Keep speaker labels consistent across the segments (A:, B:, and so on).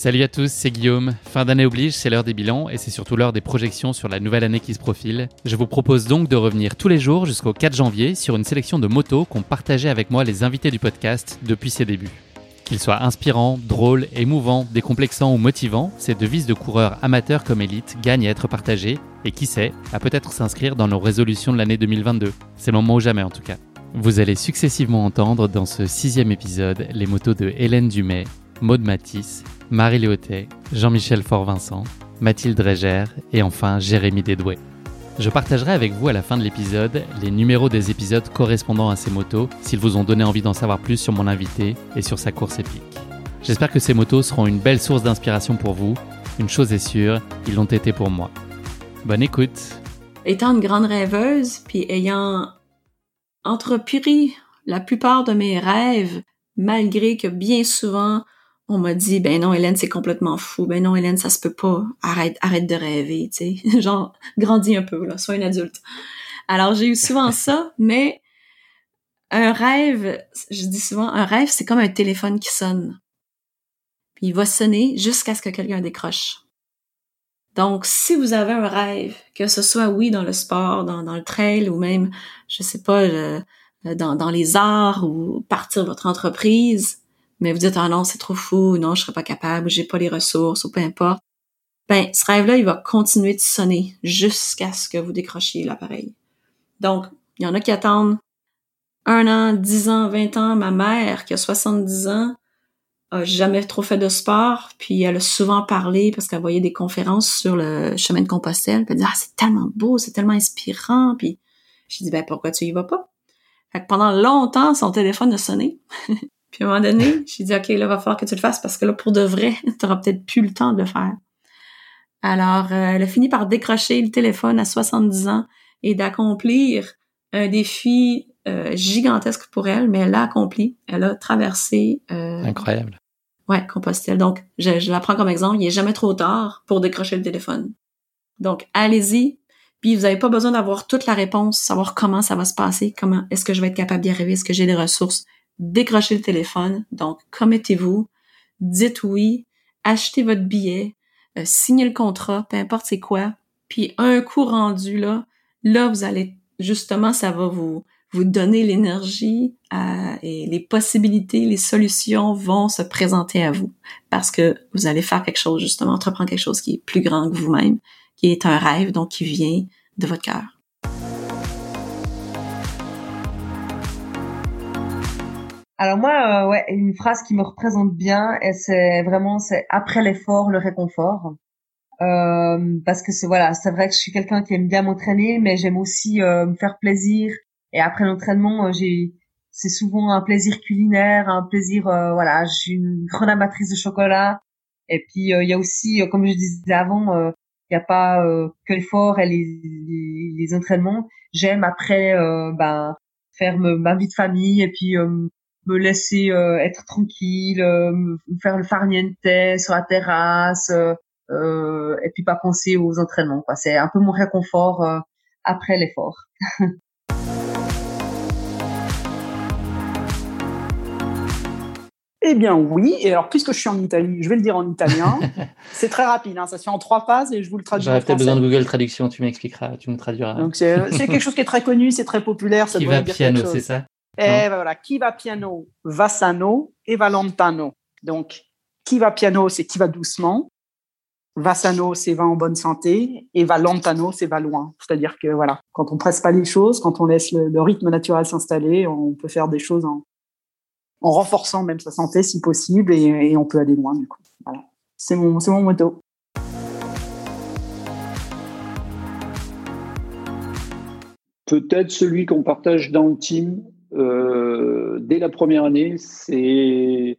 A: Salut à tous, c'est Guillaume. Fin d'année oblige, c'est l'heure des bilans et c'est surtout l'heure des projections sur la nouvelle année qui se profile. Je vous propose donc de revenir tous les jours jusqu'au 4 janvier sur une sélection de motos qu'ont partagé avec moi les invités du podcast depuis ses débuts. Qu'ils soient inspirants, drôles, émouvants, décomplexants ou motivants, ces devises de coureurs amateurs comme élites gagnent à être partagées et qui sait, à peut-être s'inscrire dans nos résolutions de l'année 2022. C'est le moment ou jamais en tout cas. Vous allez successivement entendre dans ce sixième épisode les motos de Hélène Dumay, Maude Matisse, Marie Léotet, Jean-Michel Fort-Vincent, Mathilde Régère et enfin Jérémy Dédoué. Je partagerai avec vous à la fin de l'épisode les numéros des épisodes correspondant à ces motos s'ils vous ont donné envie d'en savoir plus sur mon invité et sur sa course épique. J'espère que ces motos seront une belle source d'inspiration pour vous. Une chose est sûre, ils l'ont été pour moi. Bonne écoute.
B: Étant une grande rêveuse, puis ayant entrepris la plupart de mes rêves, malgré que bien souvent on m'a dit ben non Hélène c'est complètement fou. Ben non Hélène ça se peut pas. Arrête arrête de rêver tu sais. Genre grandis un peu là. Sois une adulte. Alors j'ai eu souvent ça mais un rêve je dis souvent un rêve c'est comme un téléphone qui sonne. Puis il va sonner jusqu'à ce que quelqu'un décroche. Donc si vous avez un rêve que ce soit oui dans le sport dans, le trail ou même je sais pas dans, dans les arts ou partir votre entreprise mais vous dites ah non c'est trop fou, non je serais pas capable, j'ai pas les ressources ou peu importe, ben ce rêve-là il va continuer de sonner jusqu'à ce que vous décrochiez l'appareil. Donc il y en a qui attendent un an, dix ans, vingt ans. Ma mère qui a 70 ans a jamais trop fait de sport, puis elle a souvent parlé parce qu'elle voyait des conférences sur le chemin de Compostelle, puis elle dit ah c'est tellement beau, c'est tellement inspirant, puis je dis ben pourquoi tu y vas pas? Fait que pendant longtemps son téléphone a sonné. Puis à un moment donné, j'ai dit, OK, là, va falloir que tu le fasses parce que là, pour de vrai, tu n'auras peut-être plus le temps de le faire. Alors, euh, elle a fini par décrocher le téléphone à 70 ans et d'accomplir un défi euh, gigantesque pour elle, mais elle l'a accompli. Elle a traversé...
A: Euh, Incroyable.
B: Ouais, Compostelle. Donc, je, je la prends comme exemple. Il est jamais trop tard pour décrocher le téléphone. Donc, allez-y. Puis, vous n'avez pas besoin d'avoir toute la réponse, savoir comment ça va se passer, comment est-ce que je vais être capable d'y arriver, est-ce que j'ai les ressources décrochez le téléphone. Donc, commettez-vous, dites oui, achetez votre billet, euh, signez le contrat, peu importe c'est quoi. Puis un coup rendu là, là vous allez justement, ça va vous vous donner l'énergie euh, et les possibilités, les solutions vont se présenter à vous parce que vous allez faire quelque chose justement, entreprendre quelque chose qui est plus grand que vous-même, qui est un rêve donc qui vient de votre cœur.
C: Alors moi, euh, ouais, une phrase qui me représente bien, et c'est vraiment, c'est après l'effort, le réconfort. Euh, parce que c'est voilà, c'est vrai que je suis quelqu'un qui aime bien m'entraîner, mais j'aime aussi euh, me faire plaisir. Et après l'entraînement, euh, j'ai, c'est souvent un plaisir culinaire, un plaisir, voilà, je suis une grande amatrice de chocolat. Et puis il y a aussi, comme je disais avant, il n'y a pas que l'effort et les, les, entraînements. J'aime après, ben, faire ma vie de famille et puis me laisser euh, être tranquille, euh, faire le farniente sur la terrasse, euh, et puis pas penser aux entraînements. Quoi. C'est un peu mon réconfort après l'effort.
D: Eh bien oui, et alors puisque je suis en Italie, je vais le dire en italien. c'est très rapide, hein, ça se fait en trois phases et je vous le traduis.
A: J'aurais peut-être besoin de Google Traduction, tu m'expliqueras, tu me traduiras.
D: Donc c'est quelque chose qui est très connu, c'est très populaire.
A: Ça Qui va piano, c'est ça?
D: Et ben voilà, qui va piano va sano et va lontano. Donc, qui va piano, c'est qui va doucement. Vassano, c'est va en bonne santé, et va lontano, c'est va loin. C'est-à-dire que voilà, quand on presse pas les choses, quand on laisse le, rythme naturel s'installer, on peut faire des choses en, en, renforçant même sa santé si possible, et, on peut aller loin du coup. Voilà, c'est mon, c'est mon motto.
E: Peut-être celui qu'on partage dans le team euh, dès la première année, c'est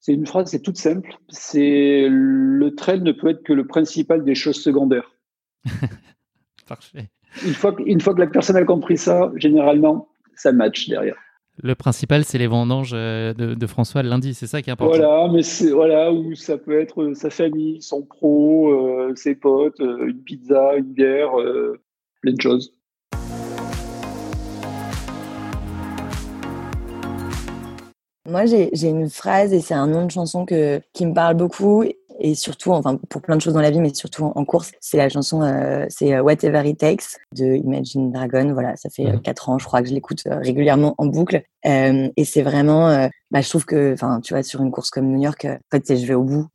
E: c'est une phrase, c'est toute simple. C'est le trail ne peut être que le principal des choses secondaires.
A: Parfait.
E: Une fois, une fois que la personne a compris ça, généralement, ça match derrière.
A: Le principal, c'est les vendanges euh, de, François lundi, c'est ça qui est important.
E: Voilà, mais c'est voilà où ça peut être euh, sa famille, son pro, euh, ses potes, une pizza, une bière, plein de choses.
F: Moi, j'ai une phrase et c'est un nom de chanson que, qui me parle beaucoup et surtout, enfin, pour plein de choses dans la vie, mais surtout en, course. C'est la chanson, euh, c'est euh, Whatever It Takes de Imagine Dragon. Voilà, ça fait euh, quatre ans, je crois, que je l'écoute régulièrement en boucle. et c'est vraiment, bah, je trouve que, enfin, tu vois, sur une course comme New York, en fait, c'est je vais au bout.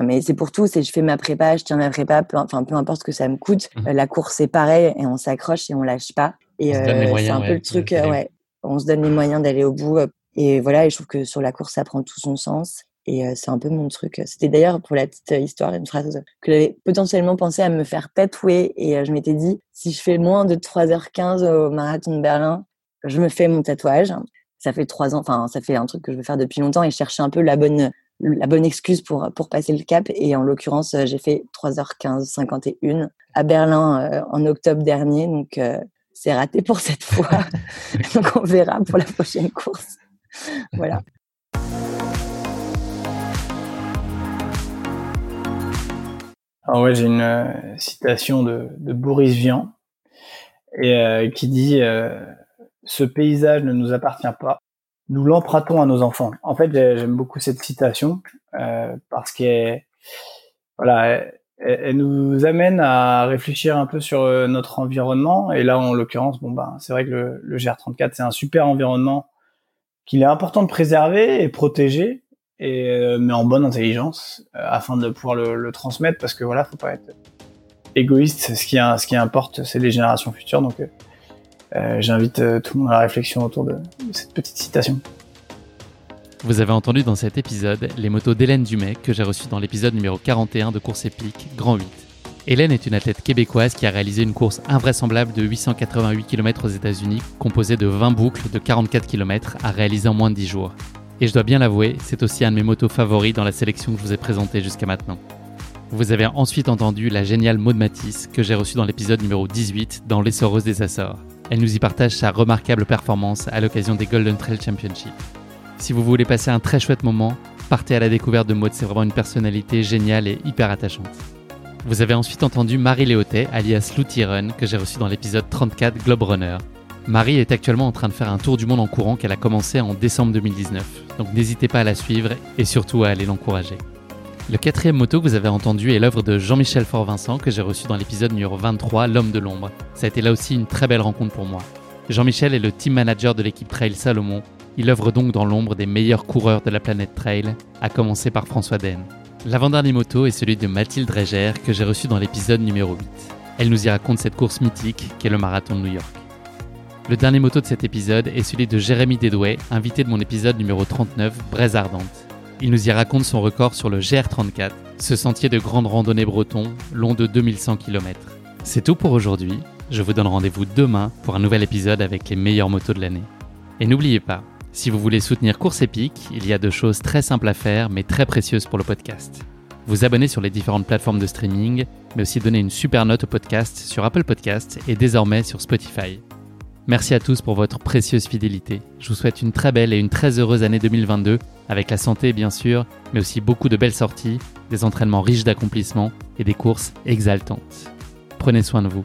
F: Mais c'est pour tout, c'est je fais ma prépa, je tiens ma prépa, peu, enfin peu importe ce que ça me coûte. Mmh. La course c'est pareil et on s'accroche et on lâche pas. Et c'est un peu le truc, ouais, on se donne les moyens d'aller au bout et voilà, et je trouve que sur la course, ça prend tout son sens. Et c'est un peu mon truc. C'était d'ailleurs pour la petite histoire une phrase que j'avais potentiellement pensé à me faire tatouer. Et je m'étais dit, si je fais moins de 3h15 au marathon de Berlin, je me fais mon tatouage. Ça fait trois ans, enfin, ça fait un truc que je veux faire depuis longtemps et je cherchais un peu la bonne, la bonne excuse pour, pour passer le cap. Et en l'occurrence, j'ai fait 3h15 51 à Berlin en octobre dernier. Donc, c'est raté pour cette fois. donc, on verra pour la prochaine course. Voilà.
G: Alors ouais, j'ai une euh, citation de, Boris Vian et euh, qui dit euh, ce paysage ne nous appartient pas, nous l'empruntons à nos enfants. En fait, j'aime beaucoup cette citation parce qu'elle voilà, elle, nous amène à réfléchir un peu sur notre environnement et là en l'occurrence, bon ben c'est vrai que le, le GR34 c'est un super environnement qu'il est important de préserver et protéger, euh, mais en bonne intelligence, euh, afin de pouvoir le, transmettre, parce que voilà, faut pas être égoïste. Ce qui, ce qui importe, c'est les générations futures. Donc, euh, j'invite tout le monde à la réflexion autour de, cette petite citation.
A: Vous avez entendu dans cet épisode les motos d'Hélène Dumay que j'ai reçues dans l'épisode numéro 41 de Course épique Grand 8. Hélène est une athlète québécoise qui a réalisé une course invraisemblable de 888 km aux États-Unis, composée de 20 boucles de 44 km à réaliser en moins de 10 jours. Et je dois bien l'avouer, c'est aussi un de mes motos favoris dans la sélection que je vous ai présentée jusqu'à maintenant. Vous avez ensuite entendu la géniale Maud Matisse que j'ai reçue dans l'épisode numéro 18 dans l'Essoreuse des Açores. Elle nous y partage sa remarquable performance à l'occasion des Golden Trail Championship. Si vous voulez passer un très chouette moment, partez à la découverte de Maud, c'est vraiment une personnalité géniale et hyper attachante. Vous avez ensuite entendu Marie Léotet, alias Luty Run, que j'ai reçu dans l'épisode 34 Globe Runner. Marie est actuellement en train de faire un tour du monde en courant qu'elle a commencé en décembre 2019, donc n'hésitez pas à la suivre et surtout à aller l'encourager. Le quatrième moto que vous avez entendu est l'œuvre de Jean-Michel Fort-Vincent que j'ai reçu dans l'épisode numéro 23, L'homme de l'ombre. Ça a été là aussi une très belle rencontre pour moi. Jean-Michel est le team manager de l'équipe Trail Salomon. Il œuvre donc dans l'ombre des meilleurs coureurs de la planète Trail, à commencer par François Den. L'avant-dernier moto est celui de Mathilde Dreger que j'ai reçu dans l'épisode numéro 8. Elle nous y raconte cette course mythique qu'est le marathon de New York. Le dernier moto de cet épisode est celui de Jérémy Dédoué, invité de mon épisode numéro 39, Braise Ardente. Il nous y raconte son record sur le GR34, ce sentier de grande randonnée breton long de 2100 km. C'est tout pour aujourd'hui. Je vous donne rendez-vous demain pour un nouvel épisode avec les meilleures motos de l'année. Et n'oubliez pas, si vous voulez soutenir Course Épique, il y a deux choses très simples à faire mais très précieuses pour le podcast. Vous abonner sur les différentes plateformes de streaming, mais aussi donner une super note au podcast sur Apple Podcasts et désormais sur Spotify. Merci à tous pour votre précieuse fidélité. Je vous souhaite une très belle et une très heureuse année 2022, avec la santé bien sûr, mais aussi beaucoup de belles sorties, des entraînements riches d'accomplissements et des courses exaltantes. Prenez soin de vous.